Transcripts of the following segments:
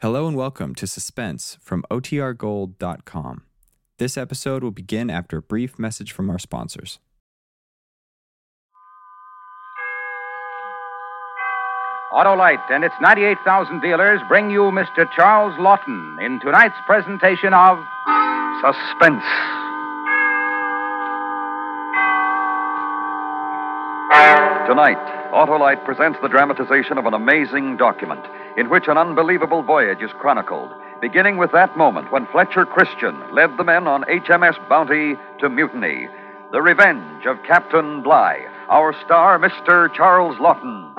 Hello and welcome to Suspense from OTRGold.com. This episode will begin after a brief message from our sponsors. Autolite and its 98,000 dealers bring you Mr. Charles Laughton in tonight's presentation of Suspense. Tonight, Autolite presents the dramatization of an amazing document in which an unbelievable voyage is chronicled, beginning with that moment when Fletcher Christian led the men on HMS Bounty to mutiny. The Revenge of Captain Bligh. Our star, Mr. Charles Laughton.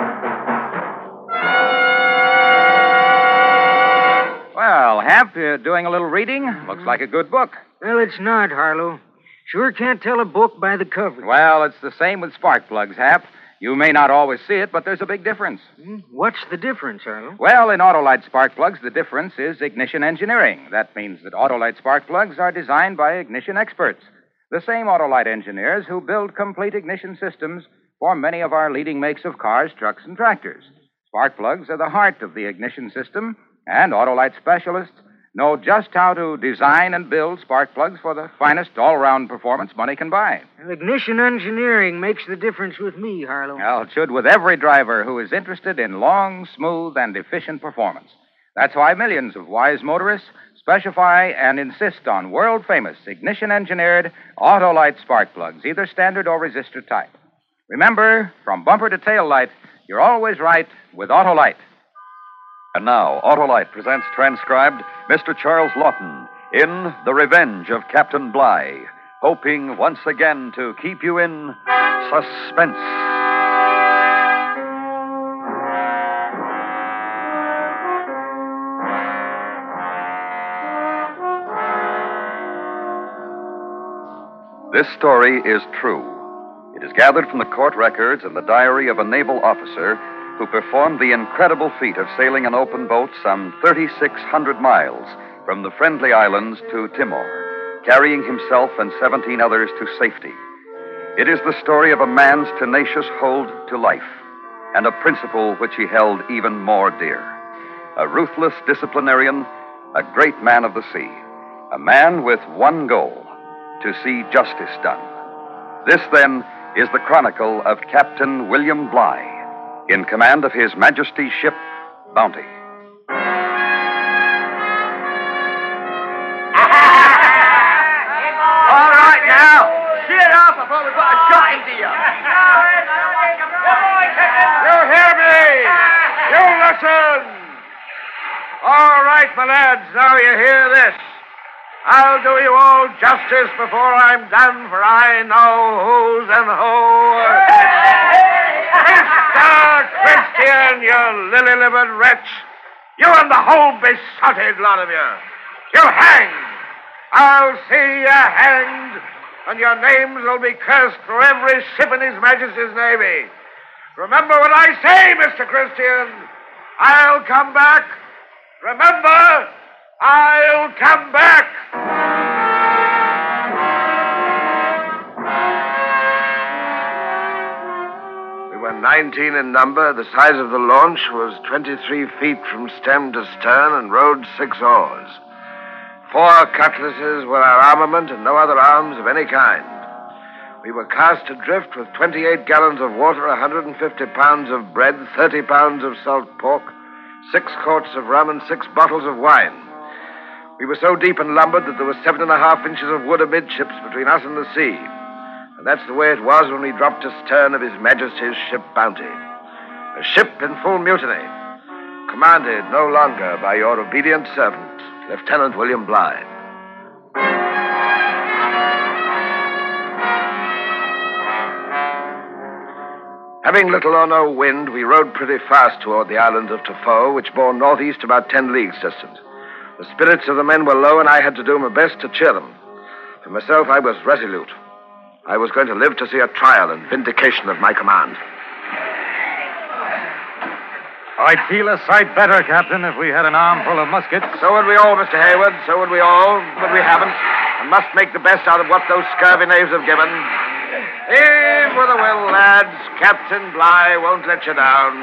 Well, Hap, you doing a little reading? Looks like a good book. Well, it's not, Harlow. Sure can't tell a book by the cover. Well, it's the same with spark plugs, Hap. You may not always see it, but there's a big difference. Hmm? What's the difference, Arnold? Well, in Autolite spark plugs, the difference is ignition engineering. That means that Autolite spark plugs are designed by ignition experts, the same Autolite engineers who build complete ignition systems for many of our leading makes of cars, trucks, and tractors. Spark plugs are the heart of the ignition system, and Autolite specialists know just how to design and build spark plugs for the finest all round performance money can buy. Well, ignition engineering makes the difference with me, Harlow. Well, it should with every driver who is interested in long, smooth, and efficient performance. That's why millions of wise motorists specify and insist on world famous ignition engineered Autolite spark plugs, either standard or resistor type. Remember, from bumper to tail light, you're always right with Autolite. And now, Autolite presents transcribed Mr. Charles Laughton in The Revenge of Captain Bligh, hoping once again to keep you in suspense. This story is true. It is gathered from the court records and the diary of a naval officer who performed the incredible feat of sailing an open boat some 3,600 miles from the Friendly Islands to Timor, carrying himself and 17 others to safety. It is the story of a man's tenacious hold to life and a principle which he held even more dear. A ruthless disciplinarian, a great man of the sea, a man with one goal to see justice done. This, then, is the chronicle of Captain William Bligh in command of His Majesty's ship, Bounty. All right now, sit up before we put a shot into you. You hear me? You listen. All right, my lads, now you hear this. I'll do you all justice before I'm done, for I know who's and who. Mr. Christian, you lily-livered wretch. You and the whole besotted lot of you. You hang. I'll see you hanged, and your names will be cursed for every ship in His Majesty's Navy. Remember what I say, Mr. Christian. I'll come back. Remember, I'll come back. 19 in number. The size of the launch was 23 feet from stem to stern and rowed six oars. Four cutlasses were our armament and no other arms of any kind. We were cast adrift with 28 gallons of water, 150 pounds of bread, 30 pounds of salt pork, six quarts of rum, and six bottles of wine. We were so deep and lumbered that there were seven and a half inches of wood amidships between us and the sea. And that's the way it was when we dropped astern of His Majesty's ship Bounty. A ship in full mutiny, commanded no longer by your obedient servant, Lieutenant William Bligh. Having little or no wind, we rowed pretty fast toward the island of Tofoa, which bore northeast about ten leagues distant. The spirits of the men were low, and I had to do my best to cheer them. For myself, I was resolute. I was going to live to see a trial and vindication of my command. I'd feel a sight better, Captain, if we had an armful of muskets. So would we all, Mr. Hayward. So would we all. But we haven't. And must make the best out of what those scurvy knaves have given. Heave with a will, lads. Captain Bligh won't let you down.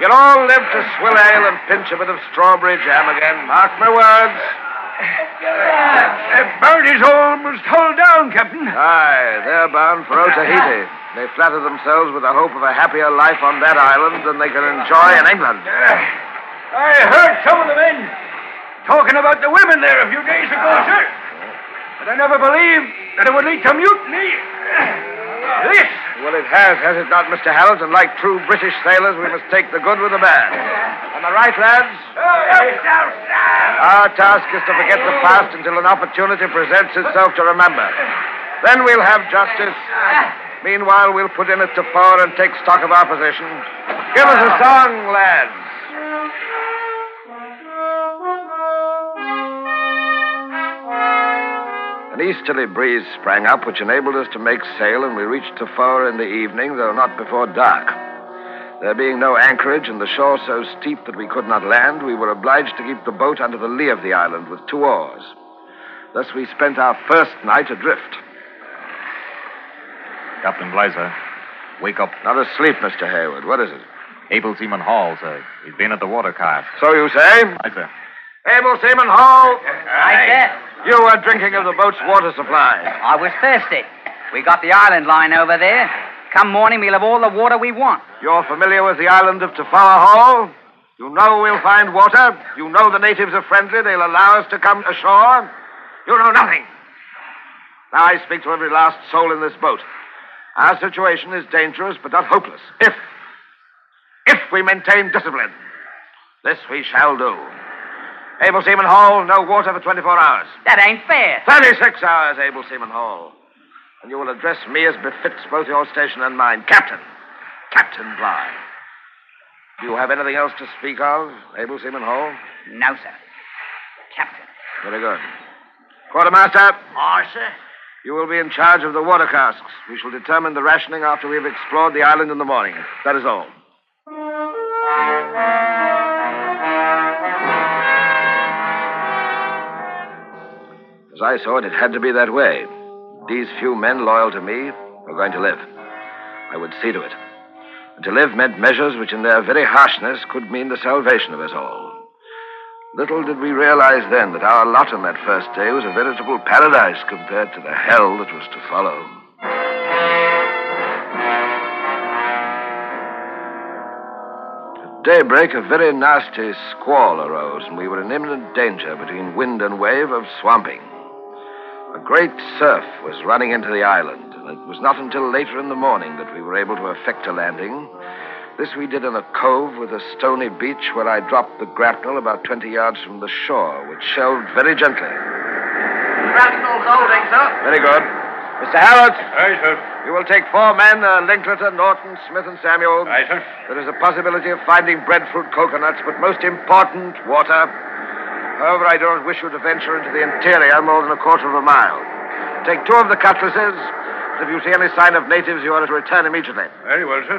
You'll all live to swill ale and pinch a bit of strawberry jam again. Mark my words. Uh, that boat is almost hull down, Captain. Aye, they're bound for Otaheite. They flatter themselves with the hope of a happier life on that island than they can enjoy in England. Uh, I heard some of the men talking about the women there a few days ago, ah. sir. But I never believed that it would lead to mutiny. This. Well, it has, has it not, Mr. And like true British sailors, we must take the good with the bad. I right, lads? Our task is to forget the past until an opportunity presents itself to remember. Then we'll have justice. Meanwhile, we'll put in at Tofoa and take stock of our position. Give us a song, lads. An easterly breeze sprang up, which enabled us to make sail, and we reached Tofoa in the evening, though not before dark. There being no anchorage and the shore so steep that we could not land, we were obliged to keep the boat under the lee of the island with two oars. Thus we spent our first night adrift. Captain Blazer, wake up. Not asleep, Mr. Hayward. What is it? Able Seaman Hall, sir. He's been at the water cask. So you say? Aye, sir. Able Seaman Hall, Right there. you were drinking of the boat's water supply. I was thirsty. We got the island line over there. Come morning, we'll have all the water we want. You're familiar with the island of Tofoa Hall? You know we'll find water? You know the natives are friendly. They'll allow us to come ashore? You know nothing. Now I speak to every last soul in this boat. Our situation is dangerous, but not hopeless. If, if we maintain discipline, this we shall do. Able Seaman Hall, no water for 24 hours. That ain't fair. 36 hours, Able Seaman Hall. And you will address me as befits both your station and mine. Captain. Captain Bligh. Do you have anything else to speak of, Able Seaman Hall? No, sir. Captain. Very good. Quartermaster, Aye, sir. you will be in charge of the water casks. We shall determine the rationing after we have explored the island in the morning. That is all. As I saw it, it had to be that way. These few men loyal to me were going to live. I would see to it. And to live meant measures which, in their very harshness, could mean the salvation of us all. Little did we realize then that our lot on that first day was a veritable paradise compared to the hell that was to follow. At daybreak, a very nasty squall arose, and we were in imminent danger between wind and wave of swamping. A great surf was running into the island, and it was not until later in the morning that we were able to effect a landing. This we did in a cove with a stony beach where I dropped the grapnel about 20 yards from the shore, which shelved very gently. Grapnel's holding, sir. Very good. Mr. Harrod. Aye, sir. you will take four men uh, Linklater, Norton, Smith, and Samuel. Aye, sir. There is a possibility of finding breadfruit coconuts, but most important, water. However, I don't wish you to venture into the interior more than a quarter of a mile. Take two of the cutlasses. and If you see any sign of natives, you are to return immediately. Very well, sir.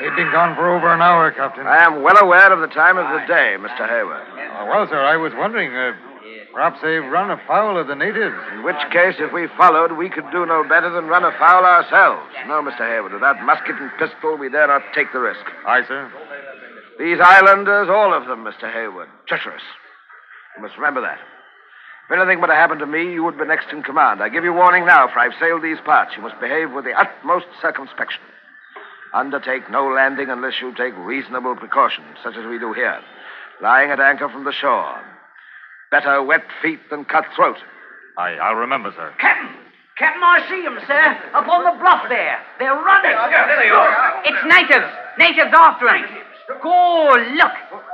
They've been gone for over an hour, Captain. I am well aware of the time of the day, Mr. Hayward. Uh, well, sir, I was wondering. Uh, perhaps they've run afoul of the natives. In which case, if we followed, we could do no better than run afoul ourselves. No, Mr. Hayward, with that musket and pistol, we dare not take the risk. Aye, sir. These islanders, all of them, Mr. Hayward, treacherous. You must remember that. If anything were to happen to me, you would be next in command. I give you warning now, for I've sailed these parts. You must behave with the utmost circumspection. Undertake no landing unless you take reasonable precautions, such as we do here, lying at anchor from the shore. Better wet feet than cut throat. Aye, I'll remember, sir. Captain! Captain, I see 'em, sir. Up on the bluff there. They're running. there they are. It's natives. Natives after after 'em. Go, look.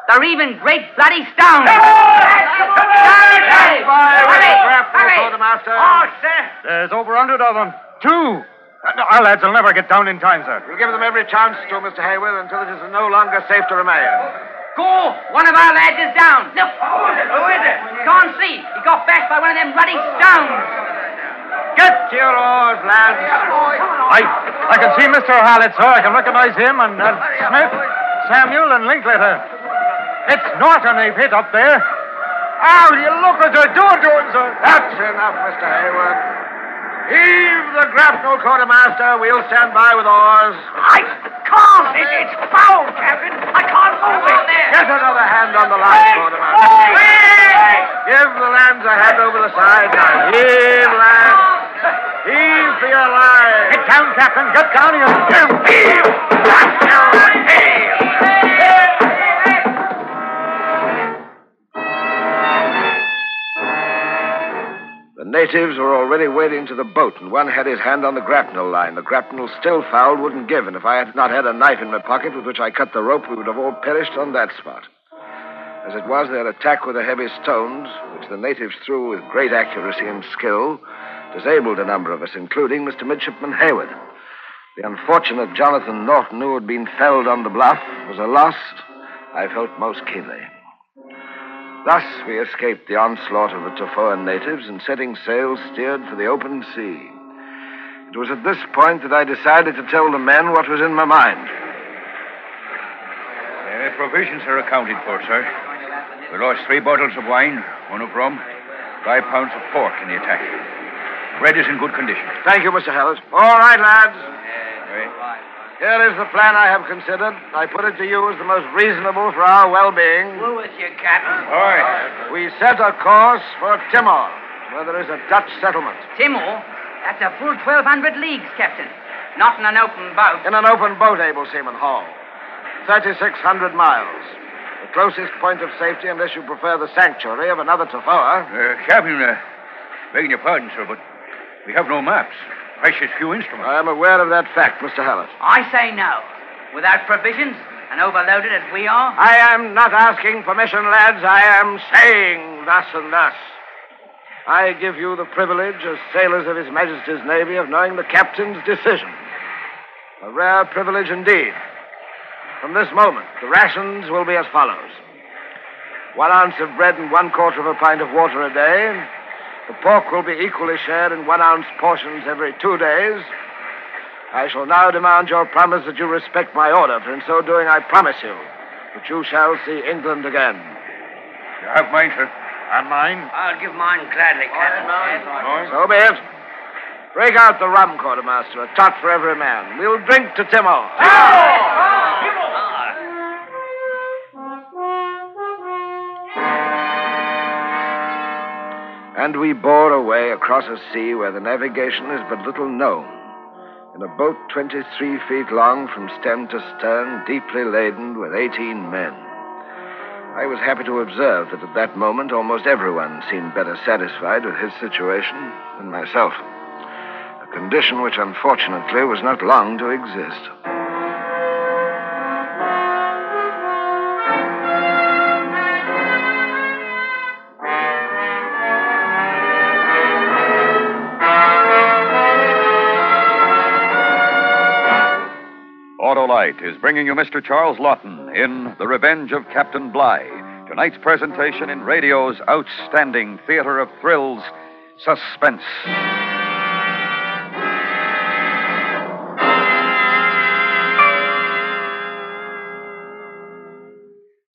They're even great bloody stones. Hurry! Hurry! Quartermaster. Oh, sir. There's over a hundred of them. Two. Uh, no, our lads will never get down in time, sir. We'll give them every chance to, Mr. Hayward, until it is no longer safe to remain. Go! One of our lads is down. Look. Who is it? Who is it? Can't see. He got bashed by one of them bloody stones. Get to your oars, lads. I, I can see Mr. Hallett, sir. I can recognize him and uh, Smith, Samuel, and Linklater. It's Norton they've hit up there. How do you look at the door doing, sir? That's enough, Mr. Hayward. Heave the grapnel, quartermaster. We'll stand by with oars. I can't. It, it's foul, Captain. Get another hand on the line, quartermaster. Give the lands a hand over the side now. Heave, lads. Heave for your lives. Get down, Captain. Get down here. Heave. That's your heave. Natives were already wading to the boat, and one had his hand on the grapnel line. The grapnel, still fouled wouldn't give, and if I had not had a knife in my pocket with which I cut the rope, we would have all perished on that spot. As it was, their attack with the heavy stones, which the natives threw with great accuracy and skill, disabled a number of us, including Mr. Midshipman Hayward. The unfortunate Jonathan Norton, who had been felled on the bluff, was a loss I felt most keenly. Thus, we escaped the onslaught of the Tofoan natives and, setting sail, steered for the open sea. It was at this point that I decided to tell the men what was in my mind. Uh, provisions are accounted for, sir. We lost three bottles of wine, one of rum, five pounds of pork in the attack. Bread is in good condition. Thank you, Mr. Hallett. All right, lads. Here is the plan I have considered. I put it to you as the most reasonable for our well-being. We're with you, Captain. All right. We set a course for Timor, where there is a Dutch settlement. Timor? That's a full 1,200 leagues, Captain. Not in an open boat. In an open boat, Able Seaman Hall. 3,600 miles. The closest point of safety, unless you prefer the sanctuary of another Tofoa. Uh, Captain, uh, begging your pardon, sir, but we have no maps. Precious few instruments. I am aware of that fact, Mr. Hallett. I say no. Without provisions and overloaded as we are. I am not asking permission, lads. I am saying thus and thus. I give you the privilege, as sailors of His Majesty's Navy, of knowing the captain's decision. A rare privilege indeed. From this moment, the rations will be as follows one ounce of bread and one quarter of a pint of water a day. The pork will be equally shared in one ounce portions every two days. I shall now demand your promise that you respect my order, for in so doing, I promise you that you shall see England again. You have mine, sir. And mine? I'll give mine gladly, Captain. So be it. Break out the rum, quartermaster, a tot for every man. We'll drink to Timor. And we bore away across a sea where the navigation is but little known. In a boat 23 feet long from stem to stern, deeply laden with 18 men. I was happy to observe that at that moment almost everyone seemed better satisfied with his situation than myself. A condition which unfortunately was not long to exist. Autolite is bringing you Mr. Charles Laughton in The Revenge of Captain Bligh. Tonight's presentation in radio's outstanding theater of thrills, Suspense.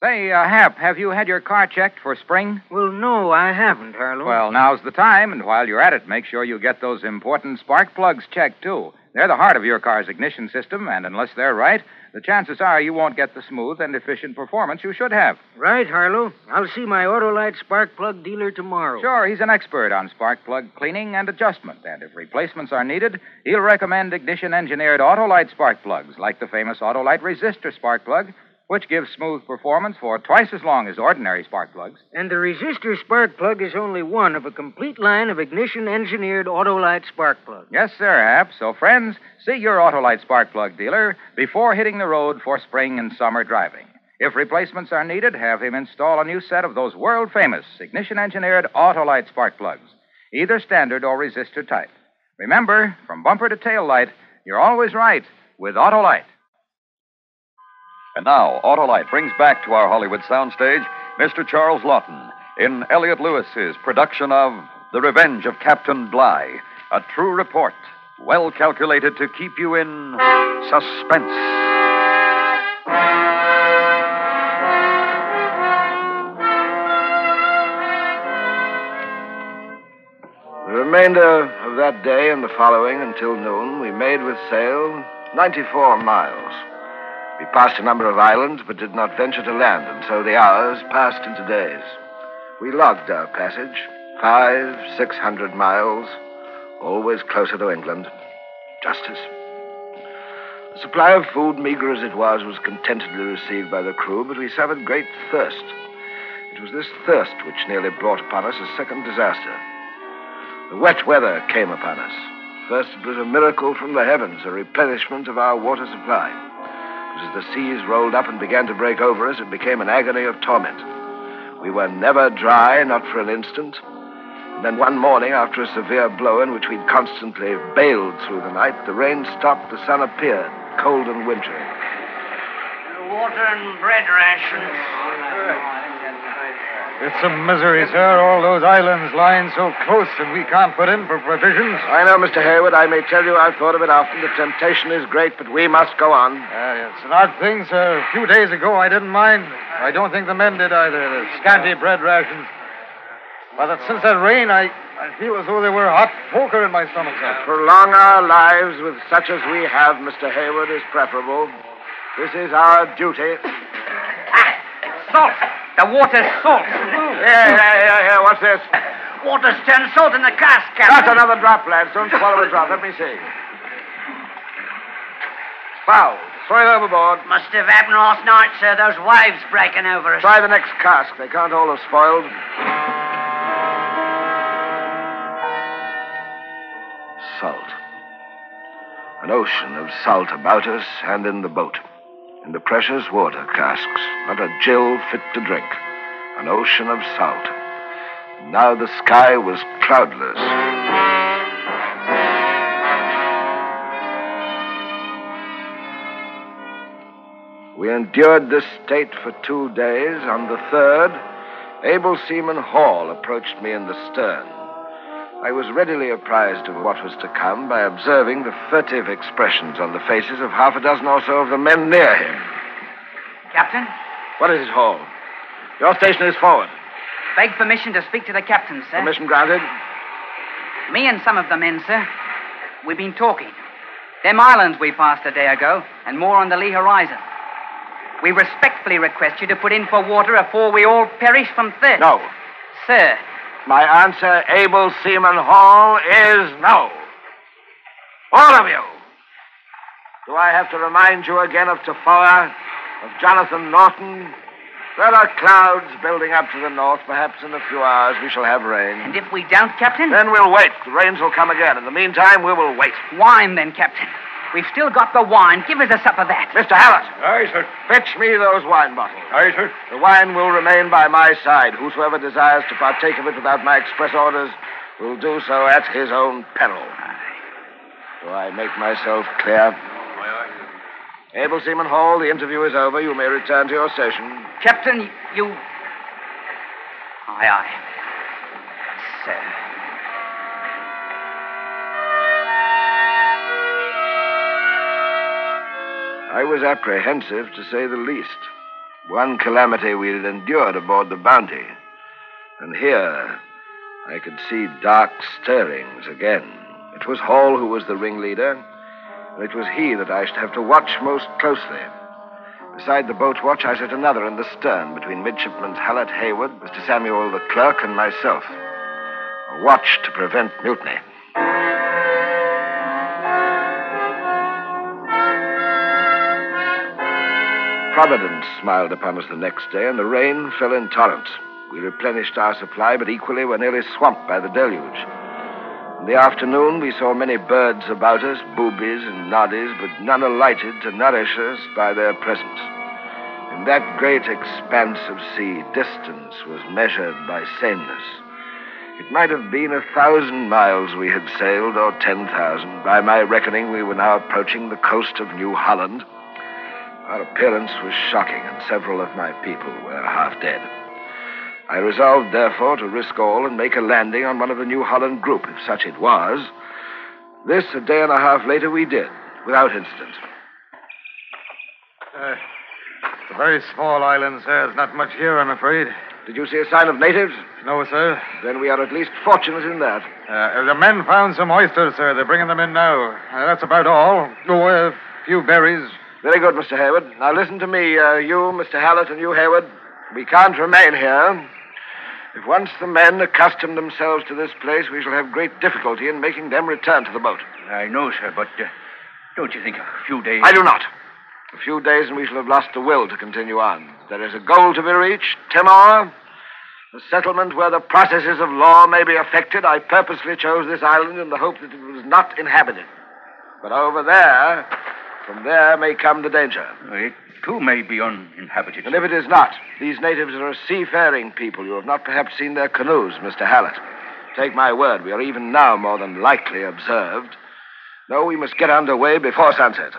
Say, uh, Hap, have you had your car checked for spring? Well, no, I haven't, Harlow. Well, now's the time, and while you're at it, make sure you get those important spark plugs checked, too. They're the heart of your car's ignition system, and unless they're right, the chances are you won't get the smooth and efficient performance you should have. Right, Harlow. I'll see my Autolite spark plug dealer tomorrow. Sure, he's an expert on spark plug cleaning and adjustment, and if replacements are needed, he'll recommend ignition engineered Autolite spark plugs, like the famous Autolite resistor spark plug, which gives smooth performance for twice as long as ordinary spark plugs. And the resistor spark plug is only one of a complete line of ignition engineered Autolite spark plugs. Yes, sir, Hap. So, friends, see your Autolite spark plug dealer before hitting the road for spring and summer driving. If replacements are needed, have him install a new set of those world famous ignition engineered Autolite spark plugs, either standard or resistor type. Remember, from bumper to tail light, you're always right with Autolite. And now, Autolite brings back to our Hollywood soundstage Mr. Charles Laughton in Elliot Lewis's production of The Revenge of Captain Bligh, a true report, well calculated to keep you in suspense. The remainder of that day and the following until noon, we made with sail 94 miles. We passed a number of islands, but did not venture to land, and so the hours passed into days. We logged our passage five, six hundred miles, always closer to England. Justice. The supply of food, meager as it was, was contentedly received by the crew, but we suffered great thirst. It was this thirst which nearly brought upon us a second disaster. The wet weather came upon us. First, it was a miracle from the heavens, a replenishment of our water supply. As the seas rolled up and began to break over us, it became an agony of torment. We were never dry, not for an instant. And then one morning, after a severe blow in which we'd constantly bailed through the night, the rain stopped, the sun appeared, cold and wintry. Water and bread rations. It's a misery, sir. All those islands lying so close and we can't put in for provisions. I know, Mr. Hayward. I may tell you I've thought of it often. The temptation is great, but we must go on. Uh, it's an odd thing, sir. A few days ago, I didn't mind. I don't think the men did either. The scanty bread rations. But since that rain, I, I feel as though there were hot poker in my stomach, sir. Prolong our lives with such as we have, Mr. Hayward, is preferable. This is our duty. Salt. The water's salt. Yeah, yeah, yeah, yeah. What's this? Water's turned salt in the cask, Captain. That's another drop, lads. Don't swallow a drop. Let me see. Foul. Throw it overboard. Must have happened last night, sir. Those waves breaking over us. Try the next cask. They can't all have spoiled. Salt. An ocean of salt about us and in the boat. In the precious water casks, not a gill fit to drink. An ocean of salt. Now the sky was cloudless. We endured this state for two days. On the third, Able Seaman Hall approached me in the stern. I was readily apprised of what was to come by observing the furtive expressions on the faces of half a dozen or so of the men near him. Captain, What is it, Hall? Your station is forward. beg permission to speak to the captain, sir. Permission granted. Me and some of the men, sir. We've been talking. Them islands we passed a day ago, and more on the lee horizon. We respectfully request you to put in for water afore we all perish from thirst. No. Sir, My answer, Able Seaman Hall, is no. All of you. Do I have to remind you again of Tofoa, of Jonathan Norton? There are clouds building up to the north. Perhaps in a few hours we shall have rain. and if we don't, Captain? Then we'll wait. The rains will come again. In the meantime, we will wait. Wine, then, Captain. We've still got the wine. Give us a sup of that. Mr. Hallett, Aye, sir. fetch me those wine bottles. Aye, sir. The wine will remain by my side. Whosoever desires to partake of it without my express orders will do so at his own peril. Do I make myself clear? Able Seaman Hall, the interview is over. You may return to your station. Captain, you. Aye, aye. Sir. I was apprehensive, to say the least. One calamity we had endured aboard the Bounty. And here, I could see dark stirrings again. It was Hall who was the ringleader, and it was he that I should have to watch most closely. Beside the boat watch, I set another in the stern between Midshipman Hallett Hayward, Mr. Samuel the clerk, and myself. A watch to prevent mutiny. Providence smiled upon us the next day, and the rain fell in torrents. We replenished our supply, but equally were nearly swamped by the deluge. In the afternoon, we saw many birds about us, boobies and noddies, but none alighted to nourish us by their presence. In that great expanse of sea, distance was measured by sameness. It might have been a thousand miles we had sailed, or ten thousand. By my reckoning, we were now approaching the coast of New Holland. Our appearance was shocking, and several of my people were half dead. I resolved, therefore, to risk all and make a landing on one of the New Holland group, if such it was. This, a day and a half later, we did, without incident. Uh, it's a very small island, sir. There's not much here, I'm afraid. Did you see a sign of natives? No, sir. Then we are at least fortunate in that. Uh, the men found some oysters, sir. They're bringing them in now. Uh, that's about all. Oh, a few berries. Very good, Mr. Hayward. Now listen to me, uh, you, Mr. Hallett, and you, Hayward. We can't remain here. If once the men accustom themselves to this place, we shall have great difficulty in making them return to the boat. I know, sir, but uh, don't you think a few days. I do not. A few days and we shall have lost the will to continue on. There is a goal to be reached, Timor. A settlement where the processes of law may be effected. I purposely chose this island in the hope that it was not inhabited. But over there, from there may come the danger. It too may be uninhabited. And if it is not, these natives are a seafaring people. You have not perhaps seen their canoes, Mr. Hallett. Take my word, we are even now more than likely observed. No, we must get under way before sunset.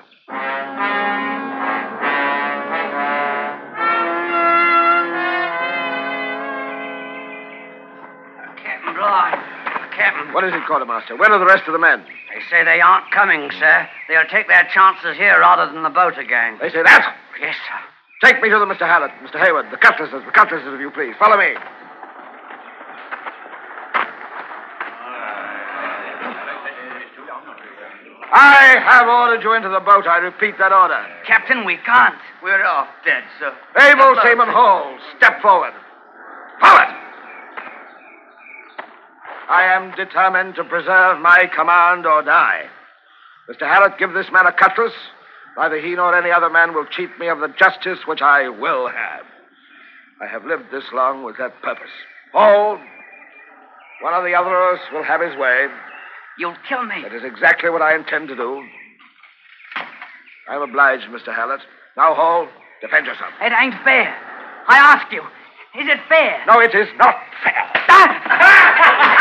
Captain Bligh. Captain. What is it, quartermaster? Where are the rest of the men? They say they aren't coming, sir. They'll take their chances here rather than the boat again. They say that? Yes, sir. Take me to them, Mr. Hallett. Mr. Hayward, the cutlasses, the cutlasses, if you please. Follow me. I have ordered you into the boat. I repeat that order. Captain, we can't. We're off dead, sir. Able Seaman Hall, step forward. Forward! I am determined to preserve my command or die. Mr. Hallett, give this man a cutlass. Neither he nor any other man will cheat me of the justice which I will have. I have lived this long with that purpose. Hold. One or the other of us will have his way. You'll kill me. That is exactly what I intend to do. I'm obliged, Mr. Hallett. Now, Hall, defend yourself. It ain't fair. I ask you, is it fair? No, it is not fair. Ah!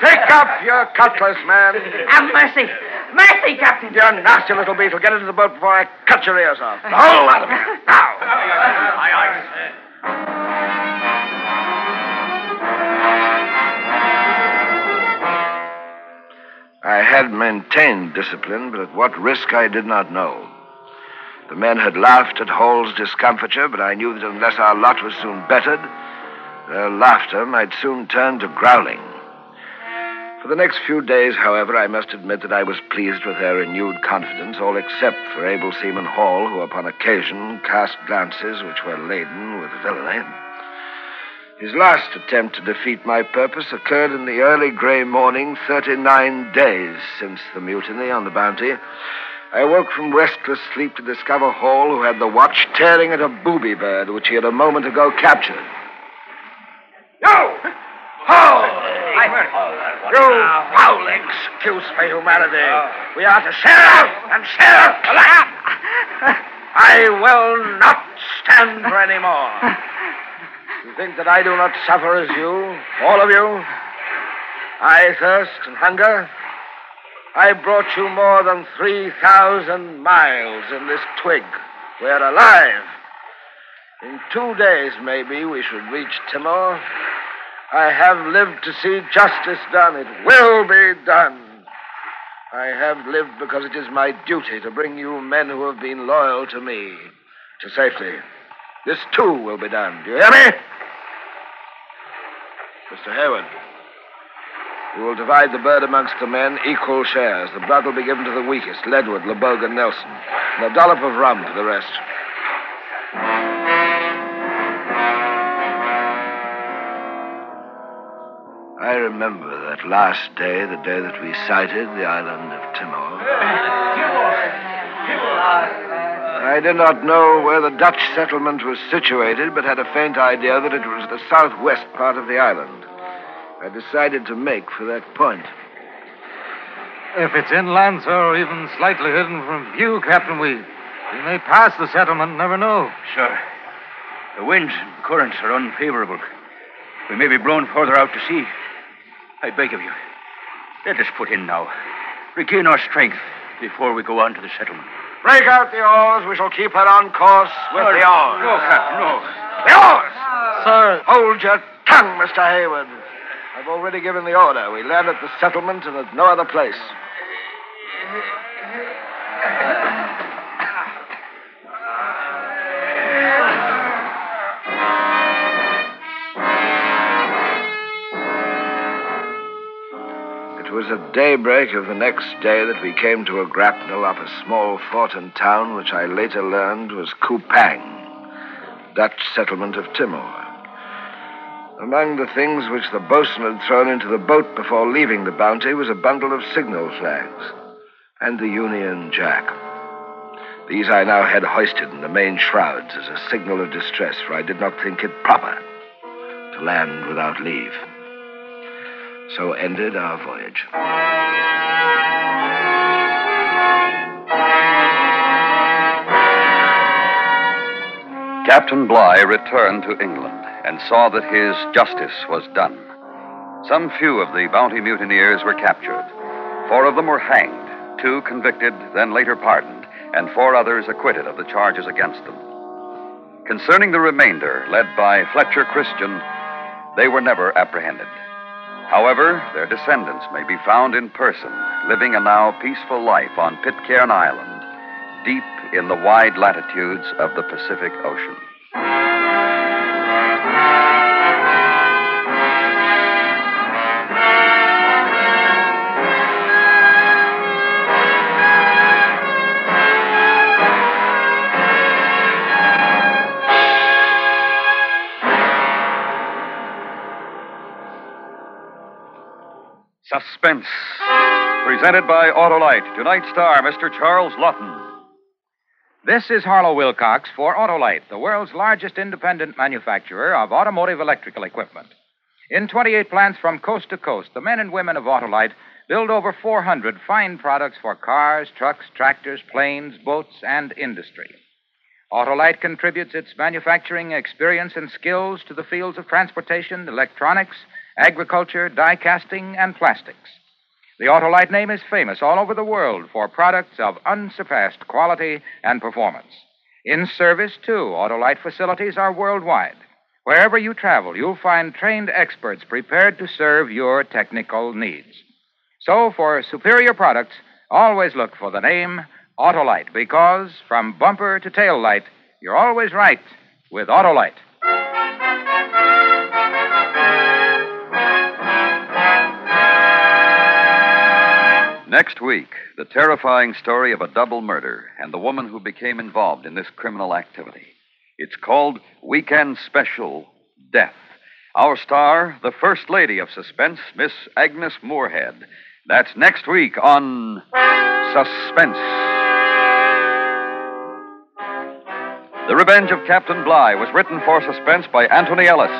Pick up your cutlass, man. Have mercy. Mercy, Captain. You nasty little beetle. Get into the boat before I cut your ears off. The whole lot of you. Now. I had maintained discipline, but at what risk I did not know. The men had laughed at Hall's discomfiture, but I knew that unless our lot was soon bettered, their laughter might soon turn to growling. For the next few days, however, I must admit that I was pleased with their renewed confidence, all except for Able Seaman Hall, who upon occasion cast glances which were laden with villainy. His last attempt to defeat my purpose occurred in the early gray morning, 39 days since the mutiny on the Bounty. I awoke from restless sleep to discover Hall, who had the watch, tearing at a booby bird which he had a moment ago captured. You! You foul excuse for humanity. Oh. We are to share and share alike. I will not stand for any more. You think that I do not suffer as you, all of you? I thirst and hunger. I brought you more than 3,000 miles in this twig. We're alive. In two days, maybe, we should reach Timor. I have lived to see justice done. It will be done. I have lived because it is my duty to bring you men who have been loyal to me to safety. This too will be done. Do you hear me? Mr. Hayward, we will divide the bird amongst the men, equal shares. The blood will be given to the weakest Ledward, LeBogue, and Nelson. And a dollop of rum for the rest. Remember that last day, the day that we sighted the island of Timor. I did not know where the Dutch settlement was situated, but had a faint idea that it was the southwest part of the island. I decided to make for that point. If it's inland, sir, or even slightly hidden from view, Captain, we, we may pass the settlement, never know. Sir, the winds and currents are unfavorable. We may be blown further out to sea. I beg of you, let us put in now. Regain our strength before we go on to the settlement. Break out the oars. We shall keep her on course with the oars. No, Captain, no. The oars! Sir. Hold your tongue, Mr. Hayward. I've already given the order. We land at the settlement and at no other place. At daybreak of the next day that we came to a grapnel off a small fort and town which I later learned was Kupang, Dutch settlement of Timor. Among the things which the boatswain had thrown into the boat before leaving the Bounty was a bundle of signal flags and the Union Jack. These I now had hoisted in the main shrouds as a signal of distress, for I did not think it proper to land without leave. So ended our voyage. Captain Bligh returned to England and saw that his justice was done. Some few of the bounty mutineers were captured. Four of them were hanged, two convicted, then later pardoned, and four others acquitted of the charges against them. Concerning the remainder, led by Fletcher Christian, they were never apprehended. However, their descendants may be found in person, living a now peaceful life on Pitcairn Island, deep in the wide latitudes of the Pacific Ocean. Suspense. Presented by Autolite. Tonight's star, Mr. Charles Laughton. This is Harlow Wilcox for Autolite, the world's largest independent manufacturer of automotive electrical equipment. In 28 plants from coast to coast, the men and women of Autolite build over 400 fine products for cars, trucks, tractors, planes, boats, and industry. Autolite contributes its manufacturing experience and skills to the fields of transportation, electronics, agriculture, die casting, and plastics. The Autolite name is famous all over the world for products of unsurpassed quality and performance. In service, too, Autolite facilities are worldwide. Wherever you travel, you'll find trained experts prepared to serve your technical needs. So, for superior products, always look for the name Autolite, because from bumper to tail light, you're always right with Autolite. Next week, the terrifying story of a double murder and the woman who became involved in this criminal activity. It's called Weekend Special Death. Our star, the First Lady of Suspense, Miss Agnes Moorehead. That's next week on Suspense. The Revenge of Captain Bligh was written for Suspense by Anthony Ellis.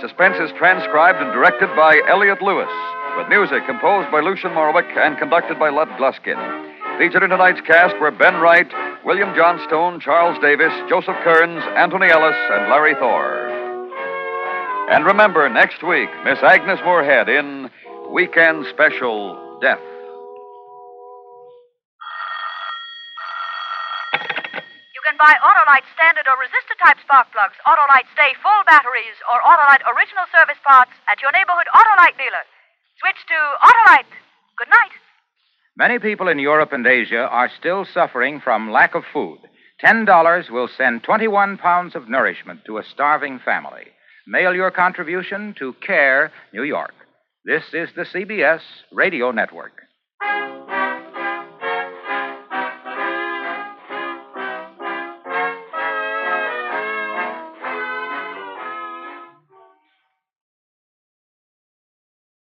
Suspense is transcribed and directed by Elliot Lewis, with music composed by Lucien Moraweck and conducted by Lud Gluskin. Featured in tonight's cast were Ben Wright, William Johnstone, Charles Davis, Joseph Kearns, Anthony Ellis, and Larry Thor. And remember, next week, Miss Agnes Moorehead in Weekend Special Death. You can buy Autolite standard or resistor type spark plugs, Autolite Stay full batteries, or Autolite original service parts at your neighborhood Autolite dealer. Switch to Autolite. Good night. Many people in Europe and Asia are still suffering from lack of food. $10 will send 21 pounds of nourishment to a starving family. Mail your contribution to CARE, New York. This is the CBS Radio Network.